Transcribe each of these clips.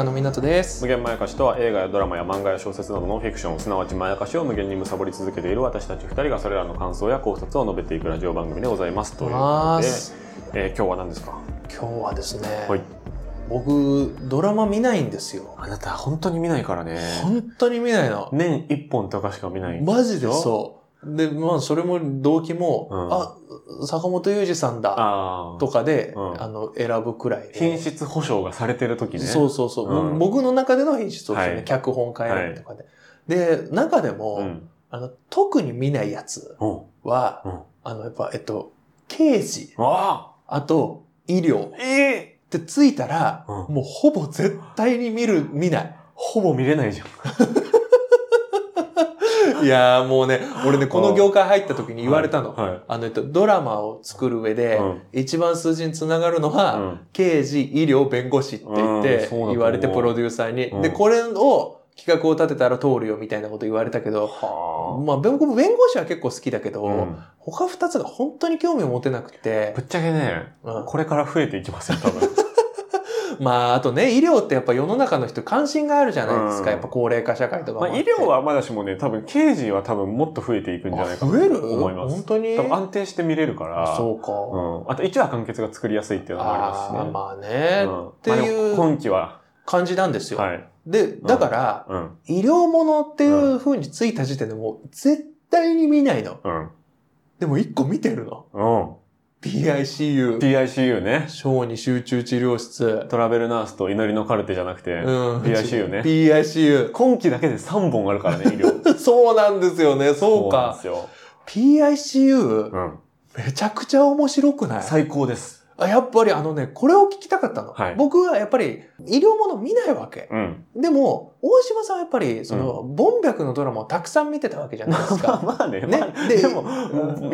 之です。高野湊です無限まやかしとは映画やドラマや漫画や小説などのフィクション、すなわちまやかしを無限に貪り続けている私たち二人がそれらの感想や考察を述べていくラジオ番組でございます。ということで、えー今日は何ですか？今日はですね、はい。僕ドラマ見ないんですよあなた本当に見ないからね。本当に見ないの年一本とかしか見ない。マジでそうでまあそれも動機も、うんあ坂本雄二さんだああ。とかで、うん。あの選ぶくらいで品質保証がされてる時ね。そうそうそう、うん。僕の中での品質をですね、はい。脚本家選びとかで、で中でも、うん。あの特に見ないやつうん。は、うん。あのやっぱえっと刑事。あ。あと医療。あええ。ってついたら、うん。もうほぼ絶対に見る見ない。ほぼ見れないじゃん。いやーもうね、俺ね、この業界入った時に言われたの。はいはい。あの、えっと、ドラマを作る上で、うん。一番数字につながるのは、うん。刑事、医療、弁護士って言って言われて、プロデューサーに。うん。で、これを企画を立てたら通るよみたいなこと言われたけど、はまあ、弁護弁護士は結構好きだけど、うん。他二つが本当に興味を持てなくて。ぶ、っちゃけね、うん。これから増えていきますよ、多分。まあ、あとね、医療ってやっぱ世の中の人関心があるじゃないですか。うんやっぱ高齢化社会とかもまあ。医療はまだしもね、多分刑事は多分もっと増えていくんじゃないかなあ増えると思います。本当に？多分安定して見れるから。そうか。うん。あと1話完結が作りやすいっていうのもありますしね。あーまあね、うんっていう今期は、感じなんですよ。はい。で、だから、うん。医療ものっていう風についた時点でもう絶対に見ないの。うん。でも一個見てるの。うん。PICU。PICU ね。小児集中治療室。トラベルナースと祈りのカルテじゃなくて、うん。PICU ね PICU。今期だけで3本あるからね、医療。そうなんですよね。そうかなんで。すよ。PICU、うん。めちゃくちゃ面白くない？最高です。あやっぱりあのね、これを聞きたかったの。はい僕はやっぱり医療もの見ないわけ。うん。でも、大島さんはやっぱり、その、ボンビャクのドラマをたくさん見てたわけじゃないですか。まあね、ねまあ、ででも、医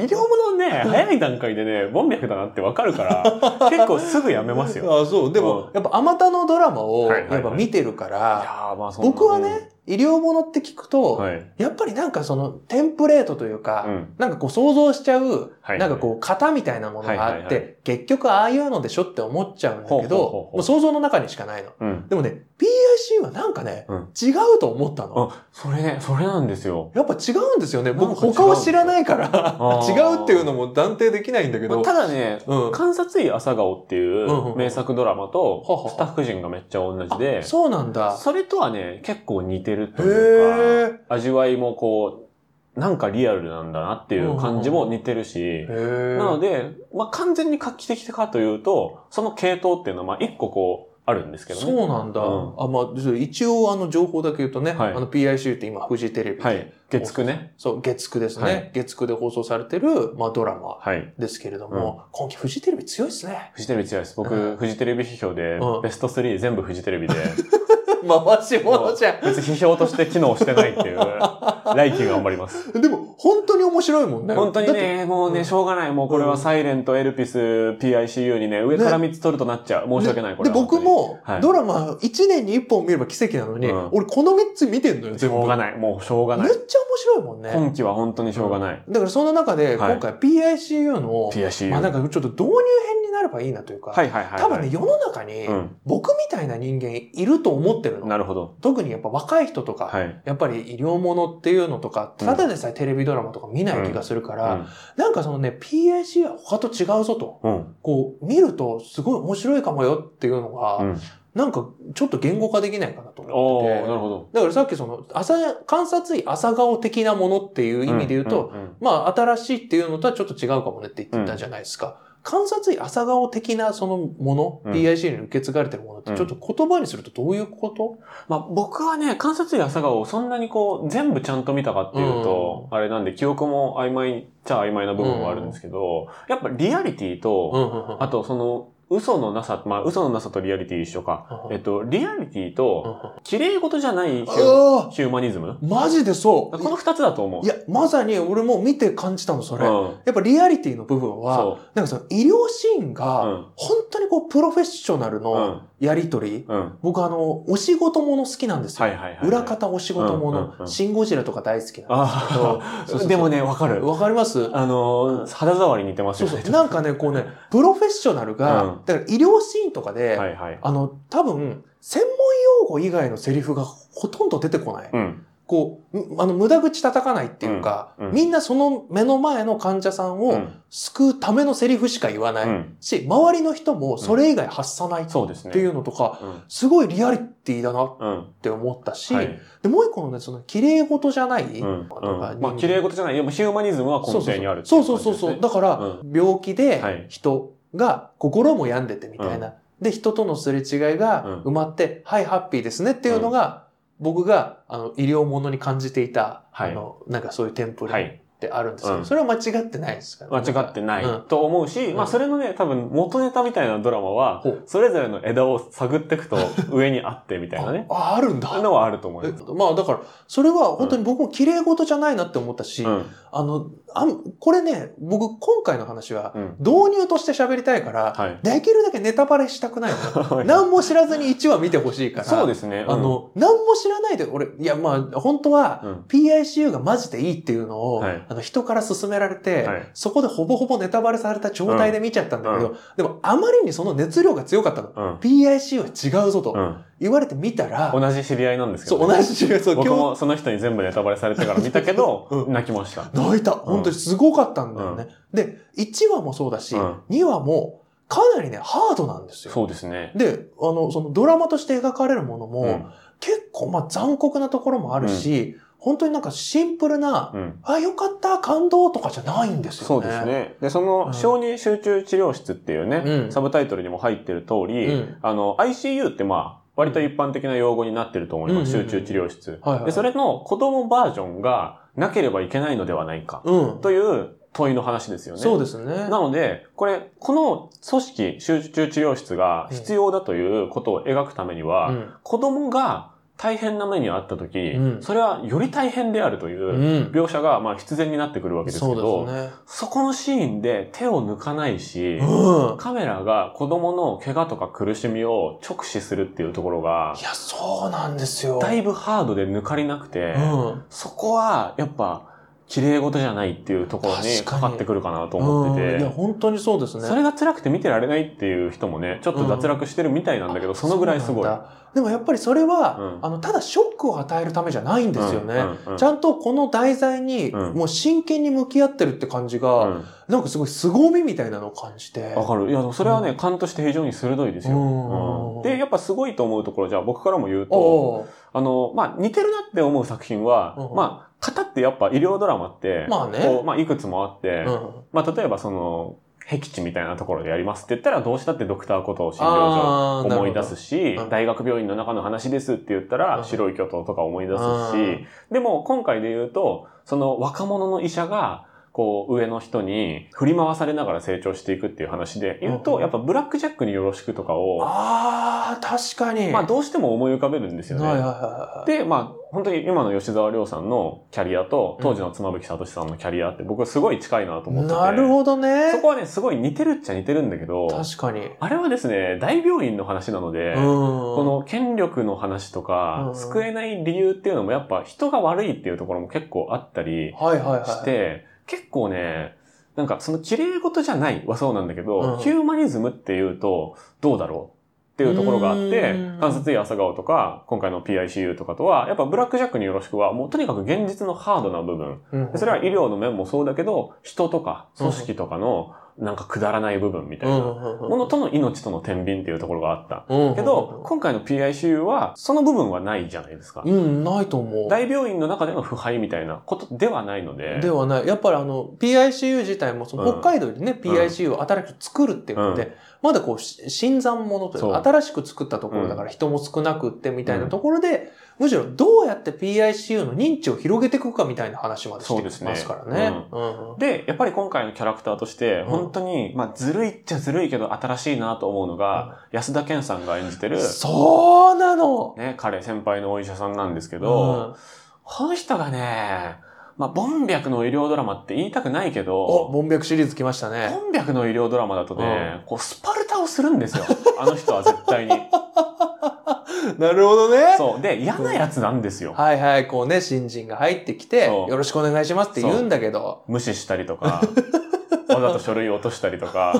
療ものね、早い段階でね、ボンミャクだなってわかるから、結構すぐやめますよ。あそう。でも、うんやっぱあまたのドラマを、やっぱ見てるから、僕はね、医療ものって聞くと、はい。やっぱりなんかそのテンプレートというか、うんなんかこう想像しちゃう、はいなんかこう型みたいなものがあって、はいはいはい結局ああいうのでしょって思っちゃうんだけほうほうほうどほ、うもう想像の中にしかないの。うん。でもね、PIC はなんかね、うん違うと思ったの。あ、それね、それなんですよ。やっぱ違うんですよね。僕他は知らないから、違うっていうのも断定できないんだけど、まあただね、うん。観察医朝顔っていう名作ドラマとはははスタッフ陣がめっちゃ同じであ、そうなんだ。それとはね、結構似てるといへうか、味わいもこう、なんかリアルなんだなっていう感じも似てるし、なので、まあ、完全に画期的かというと、その系統っていうのは、まあ、一個こう、あるんですけどね。そうなんだ。うんあ、まあ、一応あの情報だけ言うとね、はいあの PIC って今フジテレビで、はい。月9ね。そう、月9ですね。はい月9で放送されてる、まあドラマはい。ですけれども、今期フジテレビ強いですね。フジテレビ強いです。僕、うんフジテレビ批評でうん、ベスト3全部フジテレビで、回し物じゃ別に批評として機能してないっていう、来期頑張ります。ん。でも、本当に面白いもんね。本当に。ね、もうね、うんしょうがない。もうこれはサイレント、エルピス、PICU にね、上から3つ取るとなっちゃう。申し訳ない、これで、は。僕もはい、ドラマ1年に1本見れば奇跡なのに、うん俺この3つ見てんのよ、し全部。ょうがない。もうしょうがないめっ。ちゃ面白いもんね。今期は本当にしょうがない。だからその中で、はい今回 PICU の。まあなんかちょっと導入編になればいいなというか。多分ね、世の中にうん。僕みたいな人間いると思ってるの。なるほど。特にやっぱ若い人とか、はい。やっぱり医療ものっていうのとか、うんただでさえテレビドラマとか見ない気がするから、うんなんかそのね、PIC は他と違うぞと、うん。こう、見るとすごい面白いかもよっていうのが、うん。なんかちょっと言語化できないかなと思ってて。なるほど。だからさっきその、朝、観察医朝顔的なものっていう意味で言うと、まあ新しいっていうのとはちょっと違うかもねって言ってたじゃないですか。観察医朝顔的なそのもの、うん。PIC に受け継がれてるものってちょっと言葉にするとどういうこと、まあ僕はね、観察医朝顔をそんなにこう、全部ちゃんと見たかっていうと、あれなんで記憶も曖昧っちゃ曖昧な部分はあるんですけど、やっぱリアリティと、うんうんうん。あとその、嘘のなさ、まあ嘘のなさとリアリティ一緒か。うんえっと、リアリティと、綺麗事じゃないヒュあヒューマニズム？あマジでそう。この二つだと思う。いや、まさに俺も見て感じたの、それ。うん。やっぱリアリティの部分はそ、なんかその医療シーンうが、ん。本当にこう、プロフェッショナルうのん。やりとり、うん。僕あの、お仕事もの好きなんですよ。裏方お仕事もの、うんうんうんシンゴジラとか大好きなんですけどでもね、わかる。わかりますあのー、肌触り似てますよね。そうそう。なんかね、こうね、プロフェッショナルが、うんだから医療シーンとかで、はいはい。あの、多分、専門用語以外のセリフがほとんど出てこない。うん。こう、むあの、無駄口叩かないっていうか、うんうんみんなその目の前の患者さんをうん。救うためのセリフしか言わない。うん。し、周りの人もそれ以外発さないっそうですね。ていうのとか、うん。すごいリアリティだなっうん。て思ったし、はい。で、もう一個のね、その、綺麗事じゃない、うん。まあ、綺麗事じゃない。ヒューマニズムは根底にあるっていそうそうそうそう。だから、う病気ではい人が心も病んでてみたいな。で、人とのすれ違いが埋まって、はい、ハッピーですねっていうのが、僕が、あの、医療ものに感じていた、はいあの、なんかそういうテンプレはい。ってあるんですけど、うんそれは間違ってないですから、間違ってないうんと思うし、んまあそれのね、多分元ネタみたいなドラマはそれぞれの枝を探っていくと上にあってみたいなね。あ、あるんだ。のはあると思いえます。まあだから、それは本当に僕も綺麗事じゃないなって思ったし、うん。あの、あんこれね、僕今回の話はうん。導入として喋りたいから、はい。できるだけネタバレしたくないの。何も知らずに1話見てほしいから。そうですね。うんあ、の、何も知らないで、俺、いや、まあ、本当は、うん。PICU がマジでいいっていうのを、はいあの人から勧められて、はいそこでほぼほぼネタバレされた状態で見ちゃったんだけど、うでもあまりにその熱量が強かったの。うん。PICU は違うぞとうん。言われてみたら、同じ知り合いなんですけそう、どね。同じ違う、そう、僕今日、もその人に全部ネタバレされてから見たけど う、ん泣きました。泣いた。本当にすごかったんだよね。で、1話もそうだし、うん2話もかなりね、ハードなんですよ。そうですね。で、あの、そのドラマとして描かれるものも、うん。結構まあ残酷なところもあるし、本当になんかシンプルな、うん。あ、よかった、感動とかじゃないんですよね。そうです。ね。で、そうんの、小児集中治療室っていうね、うんサブタイトルにも入ってる通り、うんあの、ICU ってまあ、割と一般的な用語になってると思います。集中治療室。で、それの子供バージョンがなければいけないのではないか、うん。という問いの話ですよね。そうですね。なので、これ、この組織、集中治療室が必要だということを描くためには、うん子供が大変な目に遭った時、うんそれはより大変であるといううん描写が、まあ必然になってくるわけですけそうど、ですね。そこのシーンで手を抜かないし、うん。カメラが子供の怪我とか苦しみを直視するっていうところがい、や、そうなんですよ。だいぶハードで抜かりなくて、うん。そこはやっぱ綺麗事じゃないっていうところに確かに。かかってくるかなと思ってて、うん。いや、本当にそうですね。それが辛くて見てられないっていう人もね、ちょっと脱落してるみたいなんだけど、そのぐらいすごい。でもやっぱりそれは、うん。あの、ただショックを与えるためじゃないんですよね。うんうんうん。ちゃんとこの題材に、うん。もう真剣に向き合ってるって感じが、うん。なんかすごい凄みみたいなのを感じて。わかる。いや、それはね、感として非常に鋭いですよ。うん。うん。で、やっぱすごいと思うところ、じゃあ僕からも言うと、あの、まあ、似てるなって思う作品は、うんまあ、型ってやっぱ医療ドラマって、まあね。こうまあ、いくつもあって、うんまあ、例えばその、僻地みたいなところでやりますって言ったら、どうしたってドクターことを診療所思い出すし大学病院の中の話ですって言ったうんら、白い巨頭とか思い出すうん。し、でも今回で言うと、その若者の医者が、こう、上の人に振り回されながら成長していくっていう話で言うと、うんやっぱブラックジャックによろしくとかを、ああ、確かに。まあどうしても思い浮かべるんですよね。で、まあ、本当に今の吉沢亮さんのキャリアと、当時の妻夫木聡さんのキャリアって僕はすごい近いなと思ってて。なるほどね。そこはね、すごい似てるっちゃ似てるんだけど、確かに。あれはですね、大病院の話なので、うん。この権力の話とか、うん救えない理由っていうのもやっぱ人が悪いっていうところも結構あったりはいはいはい。結構ね、なんかその綺麗事じゃないはそうなんだけど、うん。ヒューマニズムっていうとどうだろう？っていうところがあってうん、観察医朝顔とか、今回の PICU とかとは、やっぱブラックジャックによろしくは、もうとにかく現実のハードな部分。うん。でそれは医療の面もそうだけど、人とか組織とかのなんかくだらない部分みたいなものとの命との天秤っていうところがあった。うんけど、、今回の PICU は、その部分はないじゃないですか。うん、ないと思う。大病院の中での腐敗みたいなことではないので。ではない。やっぱりあの、PICU 自体も、そのうん北海道にね、PICU を新しく作るっていうので、まだこう、し新参者というか、新しく作ったところだから人も少なくってみたいなところで、むしろどうやって PICU の認知を広げていくかみたいな話までしてきますからね。うん、で、やっぱり今回のキャラクターとして、本当に、まあ、ずるいっちゃずるいけど新しいなと思うのが、安田健さんが演じてる、そうなのね、彼先輩のお医者さんなんですけど、この人がね、まあ、ボンビャクの医療ドラマって言いたくないけお、ど、ボンビャクシリーズ来ましたね。ボンビャクの医療ドラマだとね、こう、スパルタをするんですよ。あの人は絶対に。なるほどね。そう。で、嫌なやつなんですよ。はいはい、こうね、新人が入ってきて、よろしくお願いしますって言うんだけど、無視したりとか、わざと書類落としたりとか、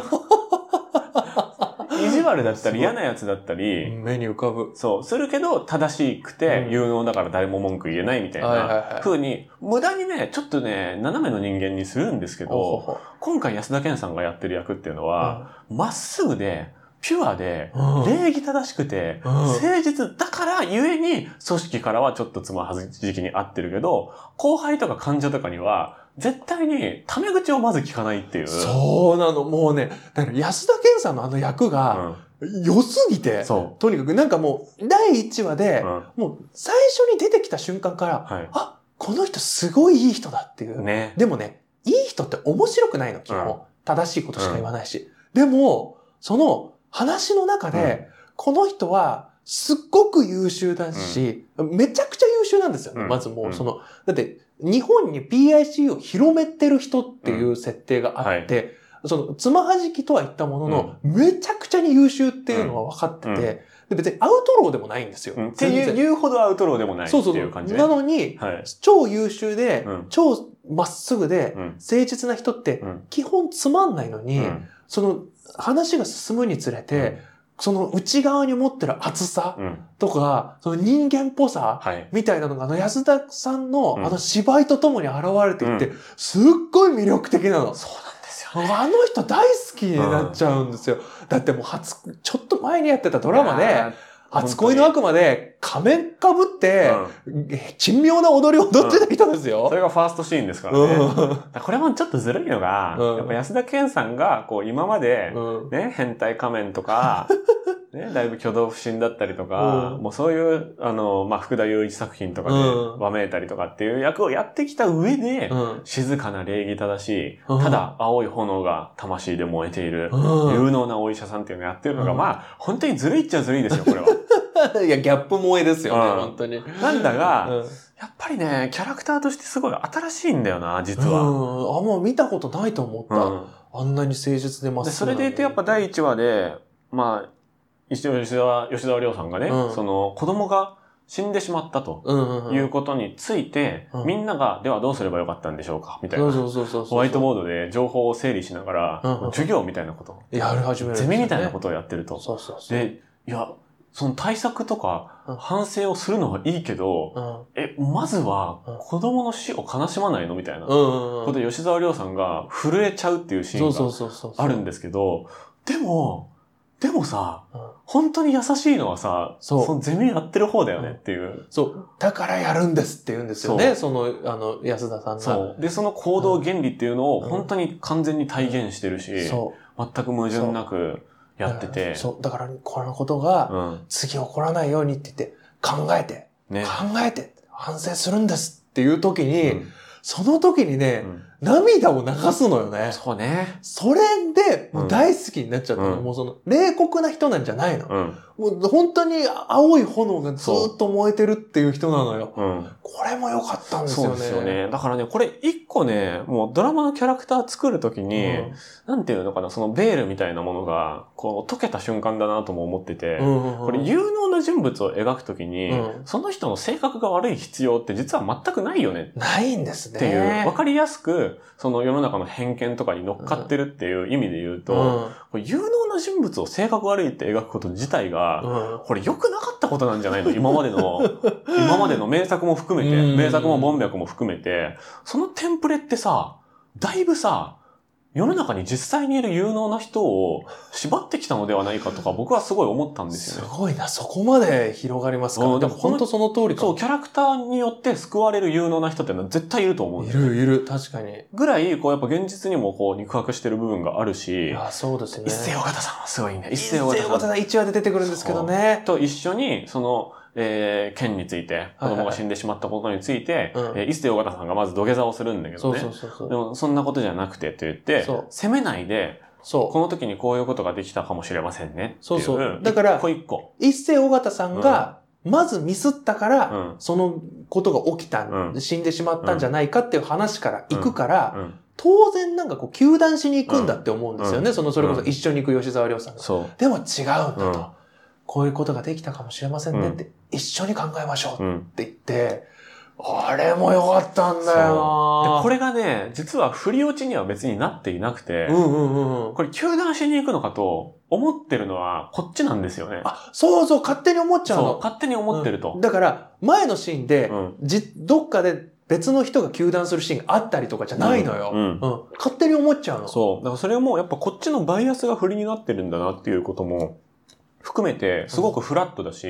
意地悪だったり嫌なやつだったり、目に浮かぶ。そう、するけど正しくてうん。有能だから誰も文句言えないみたいない風に、無駄にね、ちょっとね、斜めの人間にするんですけど、今回安田健さんがやってる役っていうのは、まっすぐで、ピュアで、うん礼儀正しくて、うん誠実だからゆえに、組織からはちょっとつまはじきに合ってるけど、後輩とか患者とかには、絶対にタメ口をまず聞かないっていう。そうなの、もうね、だから安田健さんのあの役が、良すぎて、うん。そとにかくなんかもう、第1話でう。、うん。もう最初に出てきた瞬間から、はあ、この人すごいいい人だっていう。い。ね。でもね、いい人って面白くないの、基本。うん正しいことしか言わないし。でも、その話の中で、この人はすっごく優秀だし、めちゃくちゃ優秀なんですよね。うんまずもううんその、だって日本に PIC を広めてる人っていう設定があって、その、つまはじきとは言ったものの、めちゃくちゃに優秀っていうのは分かってて、うんで別にアウトローでもないんですよ。うんっていう、ほどアウトローでもないってそうそうそういう感じね。なのに、はい。超優秀で、うん超まっすぐで、うん。誠実な人ってうん。基本つまんないのに、うんその話が進むにつれて、その内側に持ってる熱さうん。とか、その人間っぽさはい。みたいなのが、あの安田さんのうんあの芝居とともに現れていって、うすっごい魅力的なの。そうなんですよね。あの人大好きになっちゃうんですよ。だってもう初、ちょっと前にやってたドラマで、初恋の悪魔で仮面かぶって、うん。珍妙な踊りを踊ってた人ですよ。そ。れがファーストシーンですからね。らこれもちょっとずるいのが、うん。やっぱ安田健さんが、こう今まで、うん。ね、変態仮面とか、ね、だいぶ挙動不審だったりとか、うん。もうそういう、あの、まあ、福田雄一作品とかでうん。わめいたりとかっていう役をやってきた上で、うん。静かな礼儀正しい、うん。ただ青い炎が魂で燃えている、うん。有能なお医者さんっていうのをやってるのが、うん。まあ、本当にずるいっちゃずるいですよ、これは。いや、ギャップ萌えですよね、うん。本当に。なんだが、うん。やっぱりね、キャラクターとしてすごい新しいんだよな、実うん、は。あ、もう見たことないと思った。うん。あんなに誠実でまっですそぐなのに。れで言うとやっぱ第1話で、まあ、一応吉田、吉田亮さんがね、うんその子供が死んでしまったとうんうんうん。いうことについて、うんみんなが、ではどうすればよかったんでしょうかみたいな。そうそうそうそう。ホワイトボードで情報を整理しながら、うんうん授業みたいなこと、やり始めるんですゼミみたいなことをやってると。そうそうそう。で、いや、その対策とかうん反省をするのはいいけど、うん。え、まずはうん子供の死を悲しまないのみたいな。うんうんうん。ことで吉沢亮さんが震えちゃうっていうシーンが。あるんですけど、でも、でもさ、うん本当に優しいのはさ、そうのゼミやってる方だよねっていう。そう。だからやるんですって言うんですよね。その、あの、安田さんが。そう。で、その行動原理っていうのをうん本当に完全に体現してるし、そう。全く矛盾なくやってて。そう。だから、このことが、うん。次起こらないようにって言って、考えて、ね。考えて、反省するんですっていう時に、うんその時にね、うん涙を流すのよね。そうね。それで、もう大好きになっちゃったの。うんもうその、冷酷な人なんじゃないの。うん。もう本当に青い炎がずーっと燃えてるっていう人なのよ。うん。これも良かったんですよね。そうですよね。だからね、これ一個ね、もうドラマのキャラクター作るときに、なんていうのかな、そのベールみたいなものが、こう、溶けた瞬間だなとも思ってて、うんうんうんこれ有能な人物を描くときに、うんその人の性格が悪い必要って実は全くないよねないんですね。っていう、わかりやすく、その世の中の偏見とかに乗っかってるっていう意味で言うと、うん。有能な人物を性格悪いって描くこと自体が、うん。これ良くなかったことなんじゃないの？今までの、今までの名作も含めて、うん。名作も文脈も含めて、そのテンプレってさ、だいぶさ、世の中に実際にいる有能な人を縛ってきたのではないかとか僕はすごい思ったんですすよね。ごいな、そこまで広がりますか？ら。うんでも本当その通りかそう、も。キャラクターによって救われる有能な人ってのは絶対いると思うんいですよる、いる、確かに。いぐらい、こうやっぱ現実にもこう肉薄してる部分があるし、や、そうですね。一世尾形さんはすごいね。一一世尾世尾形さん形さん1話で出てくるんですけどね。と一緒に、その、えー、剣について、子供が死んでしまったことについて、伊勢尾形さんがまず土下座をするんだけどね。そうそうそう。でも、そんなことじゃなくてって言って責めないで、そう。この時にこういうことができたかもしれませんね。そうそうだから一個一個。一世尾形さんが、まずミスったから、うんそのことが起きたん、うん死んでしまったんじゃないかっていう話から行くから、うん。当然なんかこう、球団しに行くんだって思うんですよね。うんその、それこそ一緒に行く吉沢亮さんが。そう。でも違うんだと、うんこういうことができたかもしれませんねって、一緒に考えましょうっうん。て言って、あれもよかったんだで、よこれがね、実は振り落ちには別になっていなくて、うんうんうんうん。これ球団しに行くのかと思ってるのはこっちなんですよね。あ、そうそう、勝手に思っちゃうそう、の。勝手に思ってるとうん。だから、前のシーンで、うんじ、どっかで別の人が球団するシーンがあったりとかじゃないのよ。うんうん勝手に思っちゃうの。そう。だからそれもやっぱこっちのバイアスが振りになってるんだなっていうことも含めてすごくフラットだし、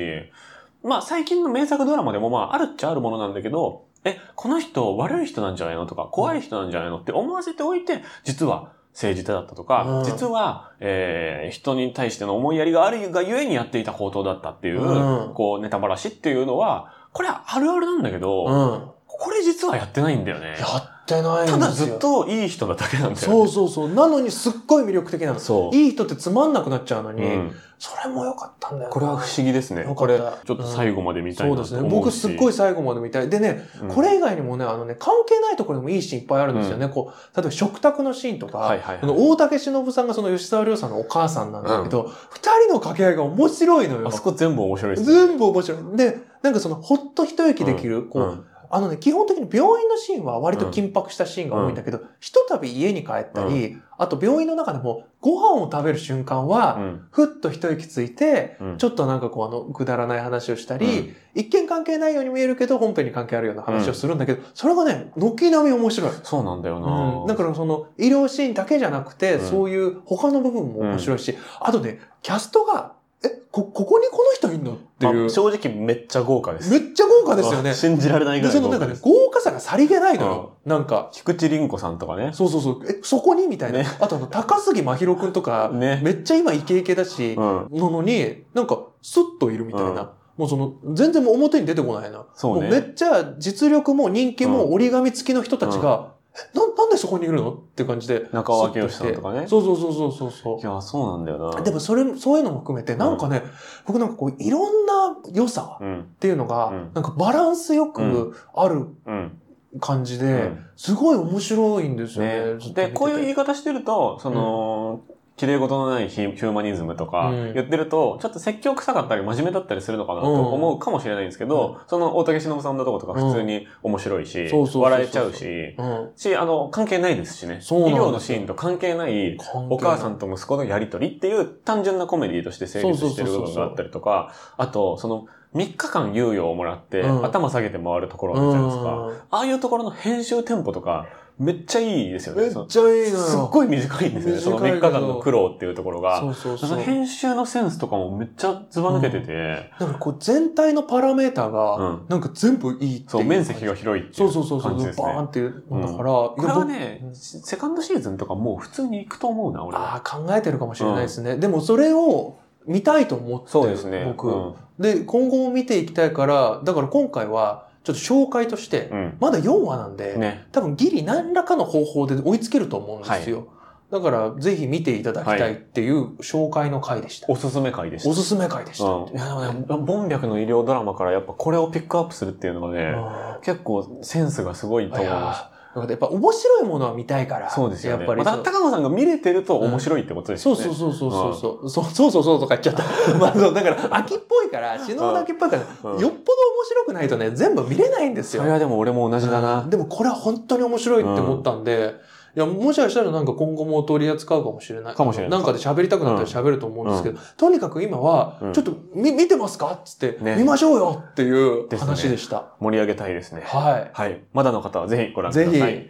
まあ最近の名作ドラマでもまああるっちゃあるものなんだけど、え、この人悪い人なんじゃないのとか怖い人なんじゃないのって思わせておいて、実は誠実だったとか、うん。実は、えー人に対しての思いやりがあるがゆえにやっていた行動だったっていう、うん。こうネタばらしっていうのは、これはあるあるなんだけど、うん。これ実はやってないんだよね。やってないんですよ。ただずっといい人なだけなんだよね。そうそうそう。なのにすっごい魅力的なの。そう。いい人ってつまんなくなっちゃうのに、うんそれも良かったんだよなこれは不思議ですね。これ、ちょっと最後まで見たいなそうですね。と思うし。僕すっごい最後まで見たい。でね、うんこれ以外にもね、あのね、関係ないところでもいいシーンいっぱいあるんですよね。こう、例えば食卓のシーンとか、はいはいはいこの大竹しのぶさんがその吉沢亮さんのお母さんなんだけど、二、人の掛け合いが面白いのよあ。そこ全部面白いですね。全部面白い。で、なんかその、ほっと一息できる、こう、うんあのね、基本的に病院のシーンは割と緊迫したシーンが多いんだけど、ひとたび家に帰ったり、あと病院の中でもご飯を食べる瞬間は、うん。ふっと一息ついて、うん。ちょっとなんかこうあの、くだらない話をしたり、うん。一見関係ないように見えるけど、本編に関係あるような話をするんだけど、それがね、軒並み面白い。そうなんだような。ん、だからその医療シーンだけじゃなくて、うん。そういう他の部分も面白いし、あとね、キャストが、え、こ、ここにこの人いんのっていうあ、正直めっちゃ豪華です。めっちゃ豪華ですよねあ。信じられないぐで、らいそのなんかね豪華さがさりげないのよ。なんか、菊池凛子さんとかね。そうそうそう、え、そこにみたいな。ねあとあの、高杉真宙くんとか、ね。めっちゃ今イケイケだし、うん。なのに、なんか、スッといるみたいな。うんもうその、全然もう表に出てこないな。そうねもめっちゃ実力も人気も折り紙付きの人たちが、えな、なんでそこにいるの？って感じで。中尾明義さんとかね。そうそうそうそうそう。そういや、そうなんだよな。でもそれ、そういうのも含めて、なんかね、僕なんかこう、いろんな良さうん。っていうのが、うん。なんかバランスよくあるうん。感じで、うん。すごい面白いんですよね。ね。で、こういう言い方してると、その、綺麗事のないヒヒューマニズムとかうん。言ってると、ちょっと説教臭かったり真面目だったりするのかなとうん。思うかもしれないんですけど、その大竹しのぶさんのとことか普通に面白いし笑えちゃうし、うん。し、あの、関係ないですしね。医療のシーンと関係ないお母さんと息子のやりとりっていう単純なコメディとして成立してる部分があったりとか、あと、その3日間猶予をもらって、うん。頭下げて回るところあるじゃないですか。ああいうところの編集テンポとか、めっちゃいいですよね。めっちゃいいのよ。すっごい短いんですよね。その3短いけど日間の苦労っていうところが。そうそうそう。編集のセンスとかもめっちゃずば抜けてて、なんかこう全体のパラメーターうがん、なんか全部いいっていう。そう、面積が広いっていそううそうそうそう、感じですね。バーンっていうのだから、これいやはね、セカンドシーズンとかもう普通に行くと思うな、俺は。ああ、考えてるかもしれないですね。でもそれを見たいと思ってるそうですね。僕、うんで、今後も見ていきたいから、だから今回は、ちょっと紹介として、うん。まだ4話なんで、ね。多分ギリ何らかの方法で追いつけると思うんですよ。だから、ぜひ見ていただきたいっていう紹介の回でした。おすすめ回でした。おすすめ回でした。うん。いや、でもね、ボンビャクの医療ドラマからやっぱこれをピックアップするっていうのがね、うん結構センスがすごいと思いまいやーやっぱ面白いものは見たいから。す。そうですよね。やっぱりまた、高野さんが見れてると面白いってことですそうよね。そうそうそうそうそう。そうそうそうそうとか言っちゃった。まあそう、だから、秋っぽいから、死ぬほど秋っぽいから、うんよっぽど面白くないとね、全部見れないんですよ。それはでも俺も同じだな。でもこれは本当に面白いって思ったんで、いや、もしかしたらなんか今後も取り扱うかもしれない。かもしれないなんかで喋りたくなったら喋ると思うんですけど、とにかく今はうん、ちょっと見、見てますかっつって、ね見ましょうよっていう話でした。盛り上げたいですね。はい。はい。まだの方はぜひご覧ください。ぜひ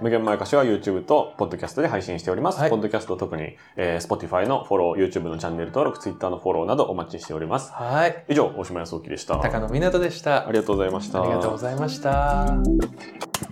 無限前歌詞は YouTube と Podcast で配信しております。はい Podcast 特に、えー Spotify のフォロー、YouTube のチャンネル登録、Twitter のフォローなどお待ちしております。はい。以上、大島康之でした。高野湊でした。ありがとうございました。ありがとうございました。